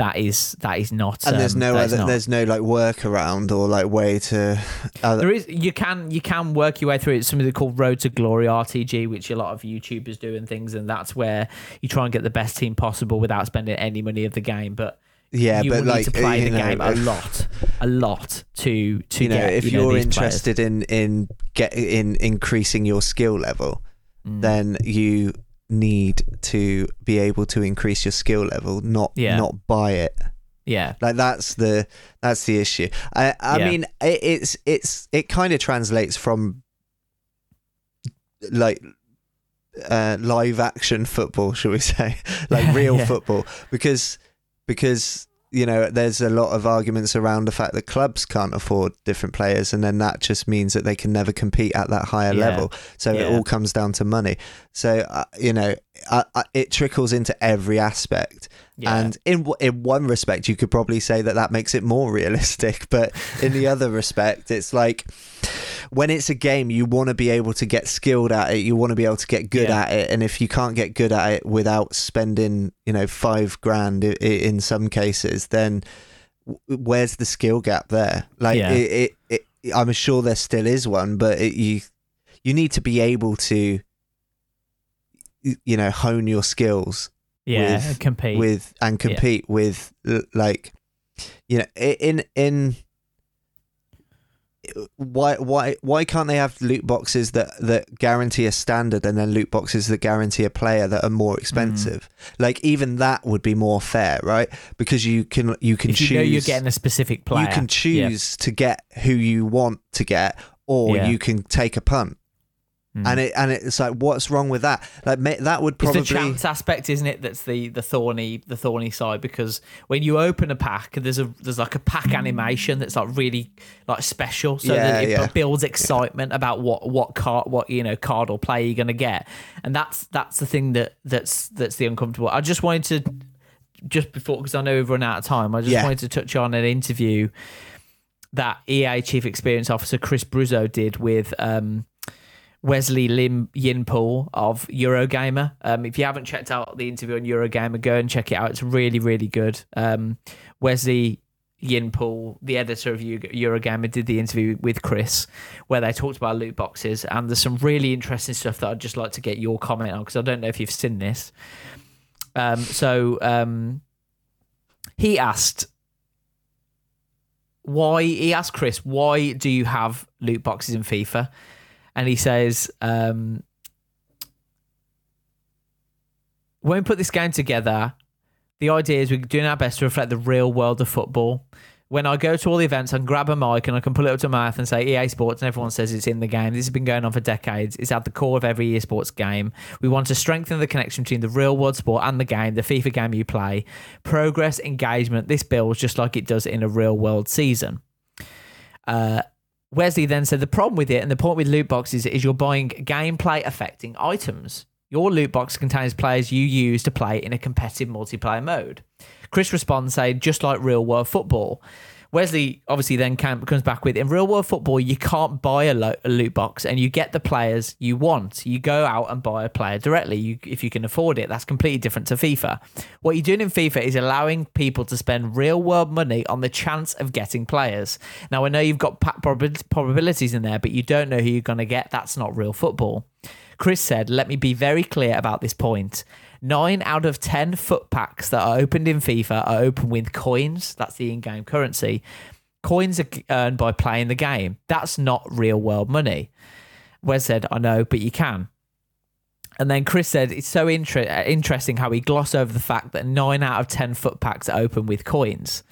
that is that is not. and there's um, no other, there's no like workaround or like way to other, There is you can you can work your way through it. It's something called Road to Glory RTG, which a lot of YouTubers do and things, and that's where you try and get the best team possible without spending any money of the game. But yeah you but will like need to play the know, game a if- lot, a lot to to you know get. if you know, these interested in in get in increasing your skill level. Mm. then you need to be able to increase your skill level not Yeah. not buy it yeah, like that's the that's the issue i i Yeah. mean it, it's it's it kind of translates from like uh live action football shall we say like real Yeah. football because because you know there's a lot of arguments around the fact that clubs can't afford different players and then that just means that they can never compete at that higher Yeah. level so it all comes down to money so uh, you know I, I, it trickles into every aspect yeah. and in in one respect, you could probably say that that makes it more realistic. But in the other respect, it's like when it's a game, you want to be able to get skilled at it. You want to be able to get good Yeah. at it. And if you can't get good at it without spending, you know, five grand i- i- in some cases, then w- where's the skill gap there? Like Yeah. it, it, it, I'm sure there still is one, but it, you you need to be able to you know hone your skills yeah, with- compete. with and compete with like you know in in why why why can't they have loot boxes that that guarantee a standard and then loot boxes that guarantee a player that are more mm. expensive like even that would be more fair right because you can you can if choose you know you're getting a specific player, you can Yeah. choose to get who you want to get or Yeah. you can take a punt and it and it's like, what's wrong with that? Like that would probably It's the chance aspect, isn't it? That's the the thorny the thorny side because when you open a pack, there's a there's like a pack animation that's like really like special, so Yeah, that it yeah. builds excitement about what what card what you know card or play you're gonna get, and that's that's the thing that that's that's the uncomfortable. I just wanted to just before because I know we've run out of time. I just Yeah. wanted to touch on an interview that EA Chief Experience Officer Chris Bruzzo did with. Um, Wesley Lim Yin-Poole of Eurogamer. Um, if you haven't checked out the interview on Eurogamer, go and check it out. It's really, really good. Um, Wesley Yin-Poole, the editor of Eurogamer, did the interview with Chris where they talked about loot boxes. And there's some really interesting stuff that I'd just like to get your comment on because I don't know if you've seen this. Um, so um, he asked why he asked Chris, why do you have loot boxes in FIFA? And he says, um, when we put this game together, the idea is we're doing our best to reflect the real world of football. When I go to all the events, I can grab a mic and I can pull it up to my mouth and say EA Sports, and everyone says it's in the game. This has been going on for decades. It's at the core of every EA Sports game. We want to strengthen the connection between the real world sport and the game, the FIFA game you play. Progress, engagement, this builds just like it does in a real world season. Uh, Wesley then said the problem with it and the point with loot boxes is you're buying gameplay affecting items. Your loot box contains players you use to play in a competitive multiplayer mode. Chris responds saying, just like real world football. Wesley obviously then comes back with in real world football, you can't buy a, a loot box and you get the players you want. You go out and buy a player directly you, if you can afford it. That's completely different to FIFA. What you're doing in FIFA is allowing people to spend real world money on the chance of getting players. Now, I know you've got prob- probabilities in there, but you don't know who you're going to get. That's not real football. Chris said, let me be very clear about this point. Nine out of 10 FUT packs that are opened in FIFA are opened with coins. That's the in game currency. Coins are earned by playing the game. That's not real world money. Wes said, I know, but you can. And then Chris said, it's so inter- interesting how he glossed over the fact that nine out of 10 FUT packs are open with coins.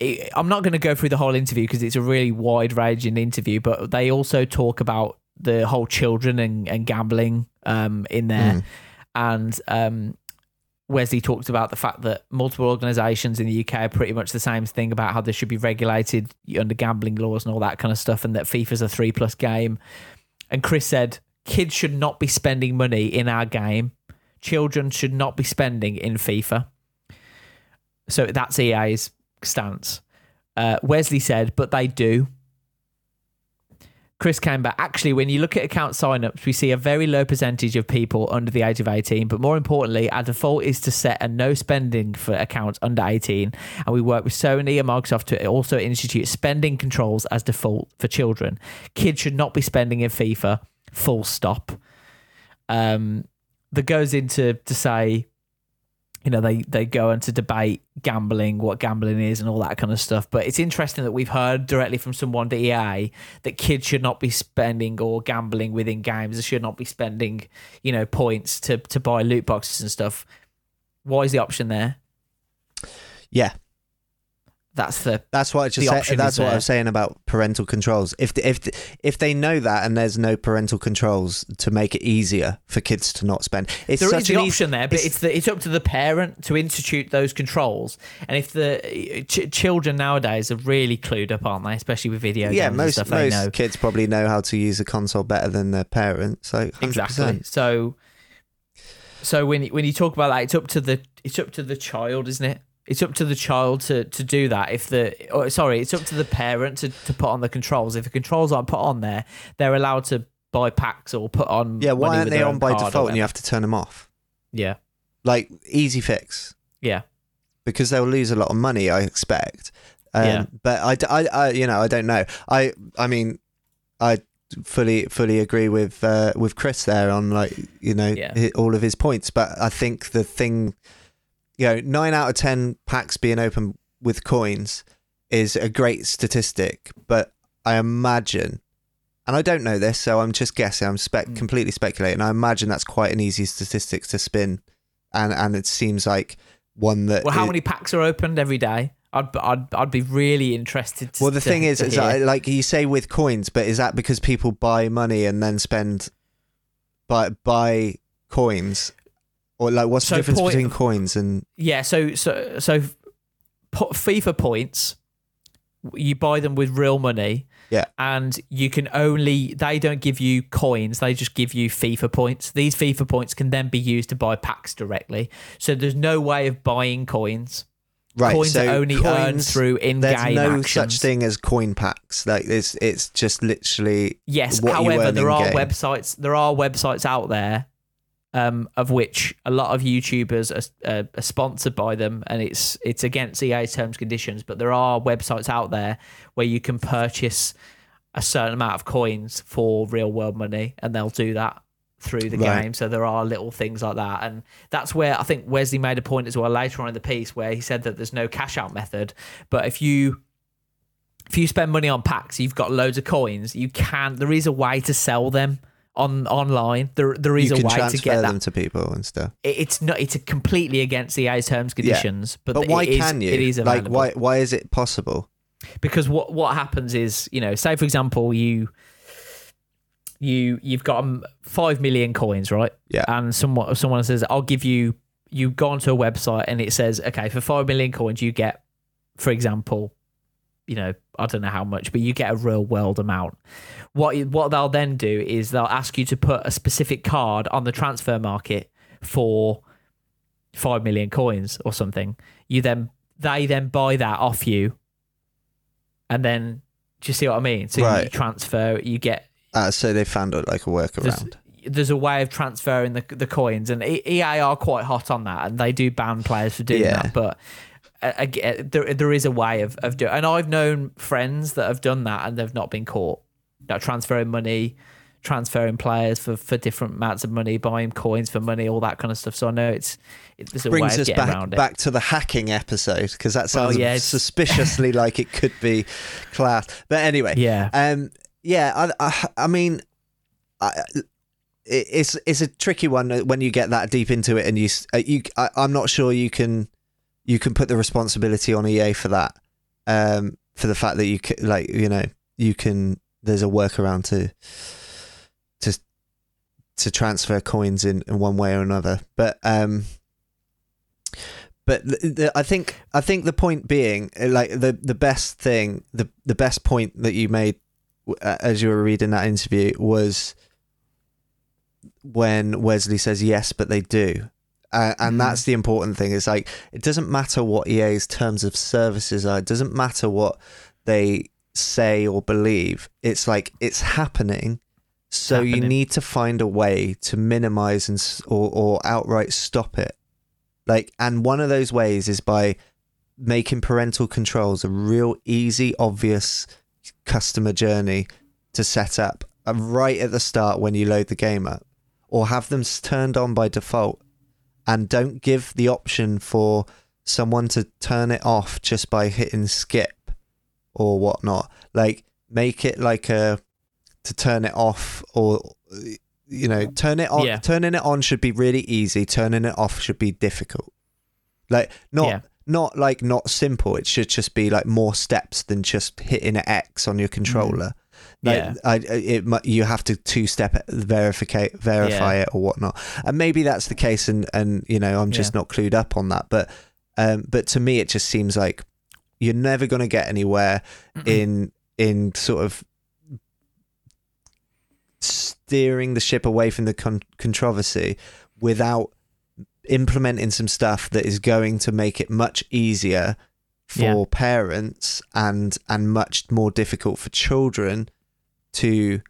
It- I'm not going to go through the whole interview because it's a really wide ranging interview, but they also talk about the whole children and, and gambling um, in there. And um, Wesley talked about the fact that multiple organisations in the UK are pretty much the same thing about how they should be regulated under gambling laws and all that kind of stuff, and that FIFA's a three plus game. And Chris said, kids should not be spending money in our game. Children should not be spending in FIFA. So that's EA's stance. Uh, Wesley said, but they do. Chris came back. Actually, when you look at account signups, we see a very low percentage of people under the age of 18. But more importantly, our default is to set a no spending for accounts under 18. And we work with Sony and Microsoft to also institute spending controls as default for children. Kids should not be spending in FIFA, full stop. Um, that goes into to say you know they they go into debate gambling what gambling is and all that kind of stuff. But it's interesting that we've heard directly from someone at EA that kids should not be spending or gambling within games. They should not be spending you know points to to buy loot boxes and stuff. Why is the option there? Yeah, that's the that's what I just said. That's what I there. was saying about parental controls. If the, if the, if they know that and there's no parental controls to make it easier for kids to not spend, it's There is an option there, but it's, the, it's up to the parent to institute those controls. And if the ch- children nowadays are really clued up, aren't they? Especially with video yeah, games and most stuff, they know most kids probably know how to use a console better than their parents. So 100%. exactly. So, so when when you talk about that, it's up to the it's up to the child, isn't it? It's up to the child to, to do that. If the or, sorry, it's up to the parent to, to put on the controls. If the controls aren't put on there, they're allowed to buy packs or put on. Yeah, why aren't they on by default and you have to turn them off? Yeah, Like easy fix yeah, because they'll lose a lot of money. I expect. Um, Yeah. But I, I- I- you know, I don't know. I, I mean, I fully, fully agree with uh, with Chris there on like you know Yeah. all of his points. But I think the thing, you know, nine out of ten packs being open with coins is a great statistic. But I imagine. And I don't know this, so I'm just guessing. I'm spec- Mm. completely speculating. I imagine that's quite an easy statistic to spin, and and it seems like one that Well, how it- many packs are opened every day? I'd, I'd I'd be really interested. To, Well, the to- thing is, is that, like you say with coins, but is that because people buy money and then spend buy buy coins, or like what's So the difference point- between coins and Yeah, so so so FIFA points, you buy them with real money. Yeah. And you can only they don't give you coins, they just give you FIFA points. These FIFA points can then be used to buy packs directly. So there's no way of buying coins. right? coins so are only earned through in-game There's no actions. such thing as coin packs. Like it's it's just literally Yes, however, there are in-game. websites. There are websites out there, um, of which a lot of YouTubers are, uh, are sponsored by them, and it's it's against EA's terms conditions. But there are websites out there where you can purchase a certain amount of coins for real world money, and they'll do that through the Right. game. So there are little things like that, and that's where I think Wesley made a point as well later on in the piece where he said that there's no cash out method, but if you if you spend money on packs, you've got loads of coins. You can. There is a way to sell them on online. There there is you a way to get them that. to people and stuff. It- It's not. It's a completely against the A's terms conditions. But, But it why is- can you? It is like available. why why is it possible? because what what happens is you know say for example you you you've got um, five million coins right Yeah. and someone someone says i'll give you you go onto a website and it says okay for five million coins you get for example you know i don't know how much but you get a real world amount what what they'll then do is they'll ask you to put a specific card on the transfer market for 5 million coins or something you then they then buy that off you and then do you see what i mean so you transfer you get Uh, so they found it like a workaround. there's a way of transferring the the coins, and EA are quite hot on that, and they do ban players for doing Yeah. that. But again, there there is a way of of doing, and I've known friends that have done that, and they've not been caught. Like transferring money, transferring players for for different amounts of money, buying coins for money, all that kind of stuff. So I know it's it, there's a way Brings of us getting back around it. back to the hacking episode because that Well, sounds yeah, suspiciously like it could be class. But anyway, Yeah, Um, yeah, I, I, I mean, I, it's it's a tricky one when you get that deep into it, and you, uh, you, I, I'm not sure you can, you can put the responsibility on EA for that, um, for the fact that you can, like, you know, you can. There's a workaround to, to, to transfer coins in, in one way or another, but um. But the, I think I think the point being, uh, like the the best thing, the the best point that you made uh, as you were reading that interview was when Wesley says yes, but they do. Uh, and Mhm. that's the important thing. Is like it doesn't matter what EA's terms of services are. It doesn't matter what they say or believe. It's like it's happening. So you happening. need to find a way to minimize and or, or outright stop it. Like, and one of those ways is by making parental controls a real easy, obvious customer journey to set up uh, right at the start when you load the game up, or have them turned on by default, and don't give the option for someone to turn it off just by hitting skip or whatnot. Like, make it like a to turn it off or you know turn it on Yeah. turning it on should be really easy turning it off should be difficult like not Yeah. not like not simple it should just be like more steps than just hitting an x on your mm. controller like, Yeah. I, it you have to two step verify verify Yeah. it or whatnot and maybe that's the case and and you know i'm just Yeah. not clued up on that but um but to me it just seems like you're never going to get anywhere in in sort of steering the ship away from the con- controversy without implementing some stuff that is going to make it much easier for Yeah. parents and and much more difficult for children to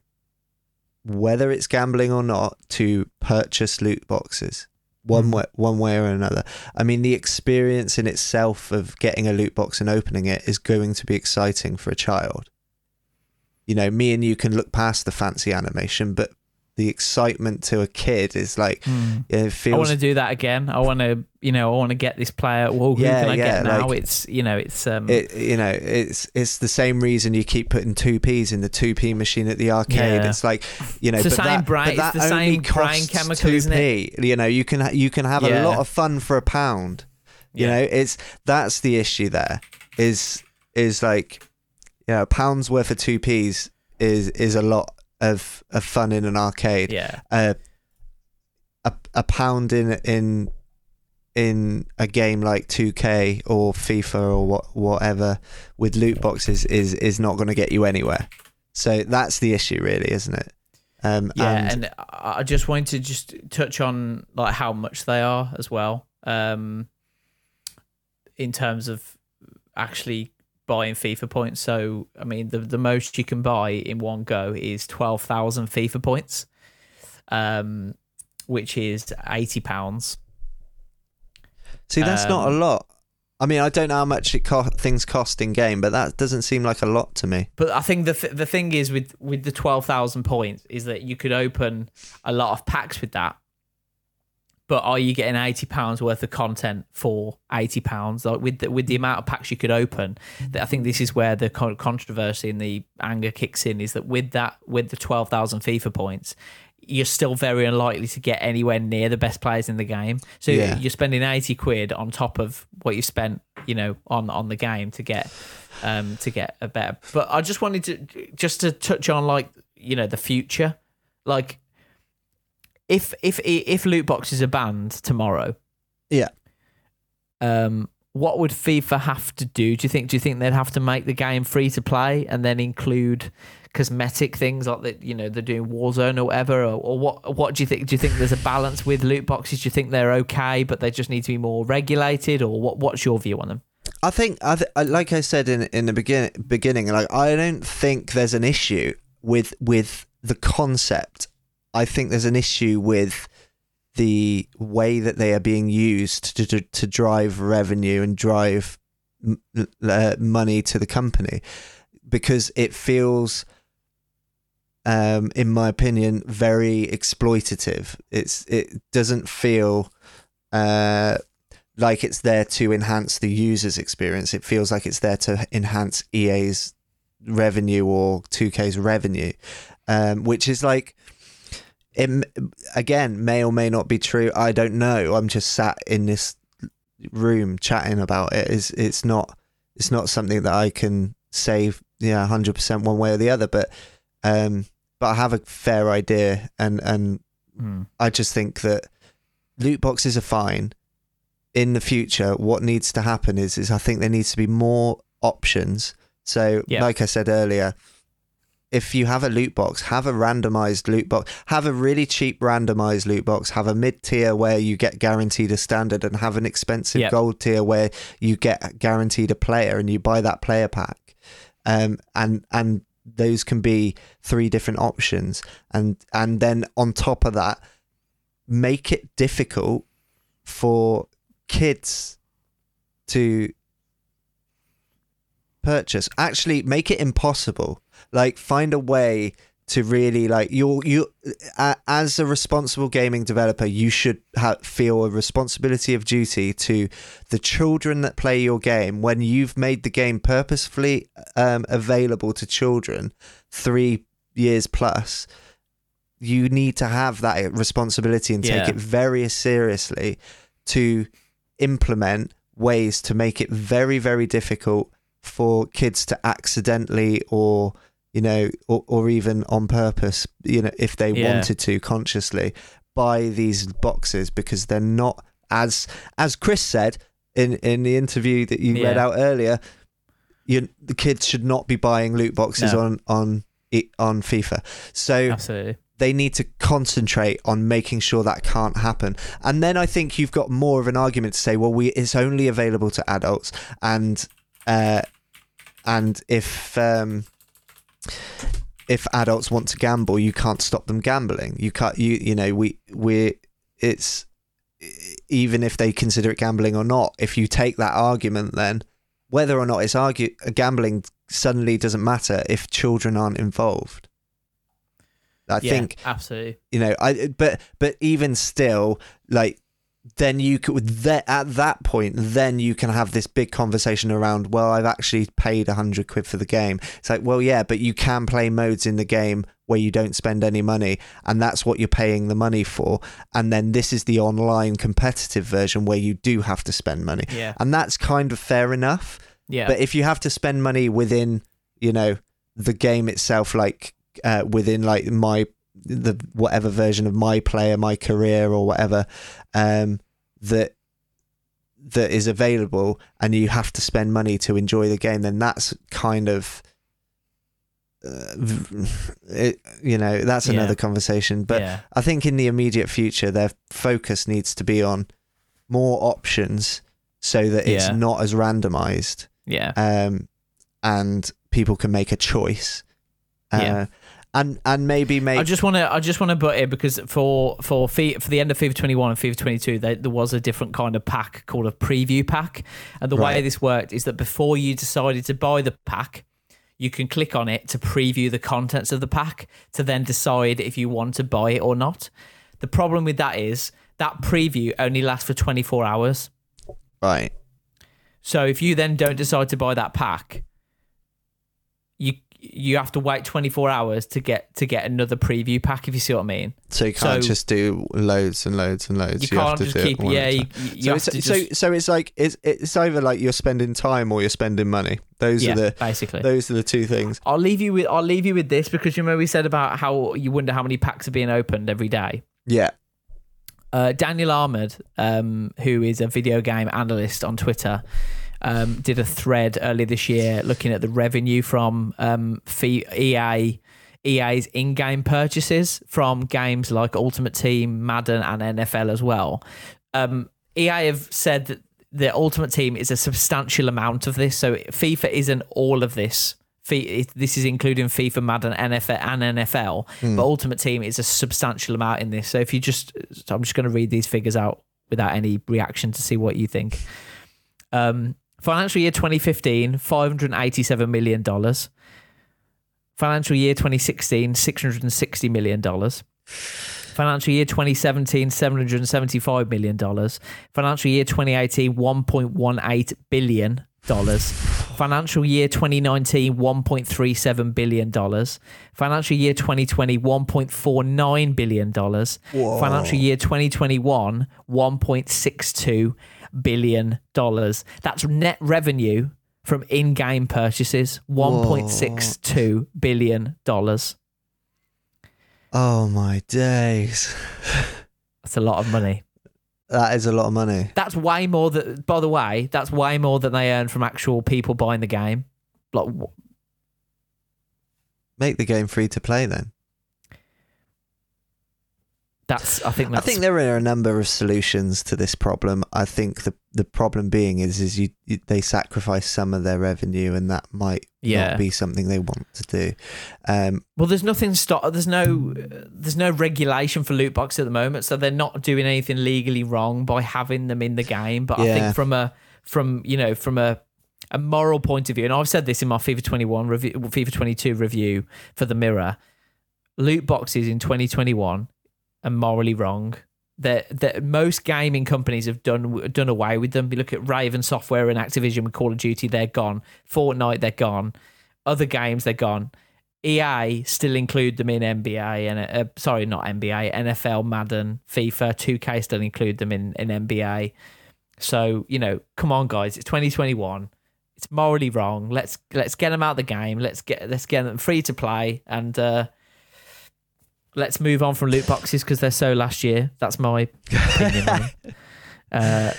whether it's gambling or not to purchase loot boxes. One Mm. way one way or another. I mean the experience in itself of getting a loot box and opening it is going to be exciting for a child. You know me and you can look past the fancy animation but the excitement to a kid is like Hmm. it I want to do that again. I want to, you know, I want to get this player. Well, who Yeah, can I yeah, get now? like- it's, you know, it's um, it you know it's it's the same reason you keep putting 2p's in the 2p machine at the arcade Yeah. it's like you know It's the but same that, brain- but it's the only same brain costs chemical, 2p you know you can you can have a lot of fun for a pound you know it's that's the issue there is is like yeah, a pound's worth of two p's is is a lot of of fun in an arcade. Yeah. Uh, a a pound in in in a game like 2K or FIFA or what whatever with loot boxes is is not going to get you anywhere. So that's the issue, really, isn't it? Um, Yeah, and, and, I just wanted to just touch on like how much they are as well. Um, in terms of actually buying FIFA points. So I mean, the the most you can buy in one go is twelve thousand FIFA points, um, which is eighty pounds. see, that's not a um, lot. I mean, I don't know how much it co- things cost in game, but that doesn't seem like a lot to me. But I think the th- the thing is with with the twelve thousand points is that you could open a lot of packs with that. But are you getting eighty pounds worth of content for eighty pounds? Like with the, with the amount of packs you could open, that I think this is where the controversy and the anger kicks in. Is that with that with the twelve thousand FIFA points, you're still very unlikely to get anywhere near the best players in the game. So Yeah. you're spending eighty quid on top of what you spent, you know, on on the game to get um to get a better. But I just wanted to just to touch on like you know the future, like if if if loot boxes are banned tomorrow, Yeah. um, what would FIFA have to do? Do you think? Do you think they'd have to make the game free to play and then include cosmetic things like that? You know, they're doing Warzone or whatever, or, or what? What do you think? Do you think there's a balance with loot boxes? Do you think they're okay, but they just need to be more regulated, or what? What's your view on them? I think, I th- I- like I said in in the begin- beginning, like I don't think there's an issue with with the concept. I think there's an issue with the way that they are being used to to, to drive revenue and drive m- uh, money to the company, because it feels, um, in my opinion, very exploitative. It's it doesn't feel. Uh, like it's there to enhance the user's experience. It feels like it's there to enhance EA's revenue or 2K's revenue, um, which is like, it, again, may or may not be true. I don't know. I'm just sat in this room chatting about it. It's, it's not it's not something that I can say yeah 100% one way or the other, but um, but I have a fair idea, and and I just think that loot boxes are fine. In the future, what needs to happen is is I think there needs to be more options. So, Yeah. like I said earlier, if you have a loot box, have a randomized loot box, have a really cheap randomized loot box, have a mid tier where you get guaranteed a standard, and have an expensive Yep. gold tier where you get guaranteed a player and you buy that player pack. Um, and and those can be three different options, and and then on top of that, make it difficult for kids to purchase. Actually, make it impossible. Like, find a way to really like you you uh, as a responsible gaming developer you should ha- feel a responsibility of duty to the children that play your game when you've made the game purposefully um, available to children 3 years plus you need to have that responsibility and take Yeah. it very seriously to implement ways to make it very very difficult for kids to accidentally or you know or, or even on purpose you know if they Yeah. wanted to consciously buy these boxes because they're not as as Chris said in in the interview that you read out earlier you the kids should not be buying loot boxes No. on on on FIFA so Absolutely. they need to concentrate on making sure that can't happen. And then I think you've got more of an argument to say, well, we it's only available to adults, and uh, and if um, if adults want to gamble, you can't stop them gambling. You can't. You you know we we it's even if they consider it gambling or not. If you take that argument, then whether or not it's argue gambling suddenly doesn't matter if children aren't involved. I Yeah, think absolutely. you know i but but even still like then you could that at that point then you can have this big conversation around well i've actually paid 100 quid for the game it's like well yeah but you can play modes in the game where you don't spend any money and that's what you're paying the money for and then this is the online competitive version where you do have to spend money Yeah. and that's kind of fair enough Yeah. But if you have to spend money within, you know, the game itself, like uh, within like my the whatever version of my player, my career, or whatever, um, that that is available, and you have to spend money to enjoy the game, then that's kind of. Uh, it, you know that's Yeah. another conversation but yeah. I think in the immediate future, their focus needs to be on more options so that it's Yeah. not as randomized Yeah. um, and people can make a choice. Uh, Yeah. And, and maybe make I just want to I just want to butt in because for for for the end of FIFA 21 and FIFA 22 there, there was a different kind of pack called a preview pack and the way this worked is that before you decided to buy the pack you can click on it to preview the contents of the pack to then decide if you want to buy it or not. The problem with that is that preview only lasts for 24 hours. right. So if you then don't decide to buy that pack, you you have to wait 24 hours to get to get another preview pack if you see what I mean. So you can't So- just do loads and loads and loads. You have can't to just do it keep one yeah, you, you So have it's, to so just, so it's like it's it's either like you're spending time or you're spending money. Those yeah, are the basically. those are the two things. I'll leave you with I'll leave you with this because you remember we said about how you wonder how many packs are being opened every day. Yeah. Uh, Daniel Ahmad, um, who is a video game analyst on Twitter, um, did a thread earlier this year looking at the revenue from um, fee- EA. EA's in-game purchases from games like Ultimate Team, Madden, and NFL as well. Um, EA have said that the Ultimate Team is a substantial amount of this, so FIFA isn't all of this. This is including FIFA, Madden, NFL, and NFL, but Ultimate Team is a substantial amount in this. So if you just, I'm just going to read these figures out without any reaction to see what you think. Um, financial year 2015, 587 million dollars. Financial year 2016, 660 million dollars. Financial year 2017, 775 million dollars. Financial year 2018, 1.18 billion dollars. Financial year 2019, 1.37 billion dollars. Financial year 2020, 1.49 billion dollars. Financial year 2021, 1.62 billion dollars. That's net revenue from in-game purchases, 1.62 billion dollars. Oh my days. That's a lot of money. That is a lot of money. That's way more that. By the way, that's way more than they earn from actual people buying the game. Like, Make the game free to play then. That's. I think I think there are a number of solutions to this problem. I think the the problem being is is you, you they sacrifice some of their revenue, and that might Yeah. not be something they want to do. Um, Well, there's nothing stop. There's no. There's no regulation for loot boxes at the moment, so they're not doing anything legally wrong by having them in the game. But I think from a from you know from a a moral point of view, and I've said this in my FIFA 21 review, FIFA 22 review for the Mirror, loot boxes in 2021 are morally wrong. That that most gaming companies have done done away with them. You look at Raven Software and Activision with Call of Duty, they're gone. Fortnite, they're gone. Other games, they're gone. EA still include them in NBA and uh, sorry, not NBA, NFL, Madden, FIFA, 2K still include them in in NBA. So you know, come on, guys, it's 2021. It's morally wrong. Let's let's get them out of the game. Let's get let's get them free to play and uh, let's move on from loot boxes because they're so last year. That's my opinion. uh,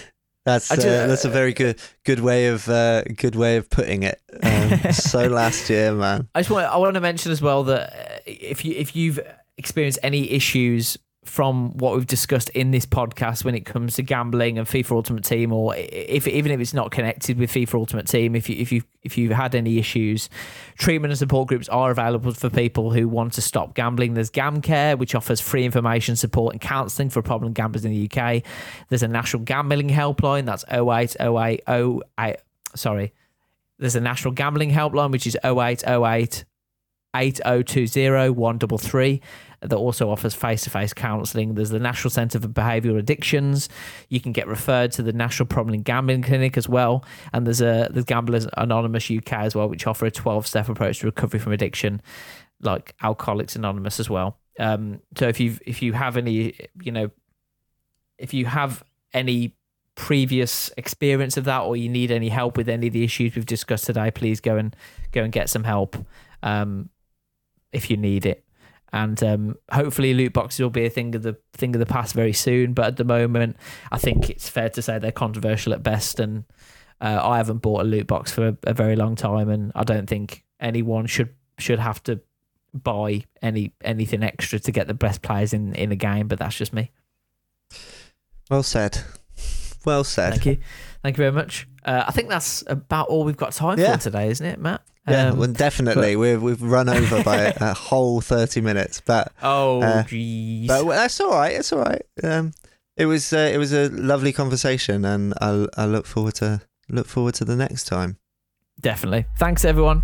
that's I uh, ju- that's a very good good way of uh, good way of putting it. Um, so last year, man. I just want I want to mention as well that uh, if you if you've experienced any issues from what we've discussed in this podcast when it comes to gambling and FIFA Ultimate Team, or if even if it's not connected with FIFA Ultimate Team, if you if you if you've had any issues, treatment and support groups are available for people who want to stop gambling. There's GamCare, which offers free information, support, and counselling for problem gamblers in the UK. There's a national gambling helpline that's 080808. Sorry, there's a national gambling helpline which is 0808 8020 133 that also offers face-to-face counselling. There's the National Centre for Behavioural Addictions. You can get referred to the National Problem Gambling Clinic as well, and there's a there's Gamblers Anonymous UK as well, which offer a 12-step approach to recovery from addiction, like Alcoholics Anonymous as well. Um, so if you if you have any, you know, if you have any previous experience of that, or you need any help with any of the issues we've discussed today, please go and go and get some help um, if you need it. And um, hopefully, loot boxes will be a thing of the thing of the past very soon. But at the moment, I think it's fair to say they're controversial at best. And uh, I haven't bought a loot box for a, a very long time, and I don't think anyone should should have to buy any anything extra to get the best players in in a game. But that's just me. Well said. Well said. Thank you. Thank you very much. Uh, I think that's about all we've got time Yeah. for today, isn't it, Matt? Yeah, Um, well, definitely. but- We've we've run over by a, a whole thirty minutes, but oh, uh, jeez. but that's all right. It's all right. Um, it was uh, it was a lovely conversation, and I I look forward to look forward to the next time. Definitely. Thanks, everyone.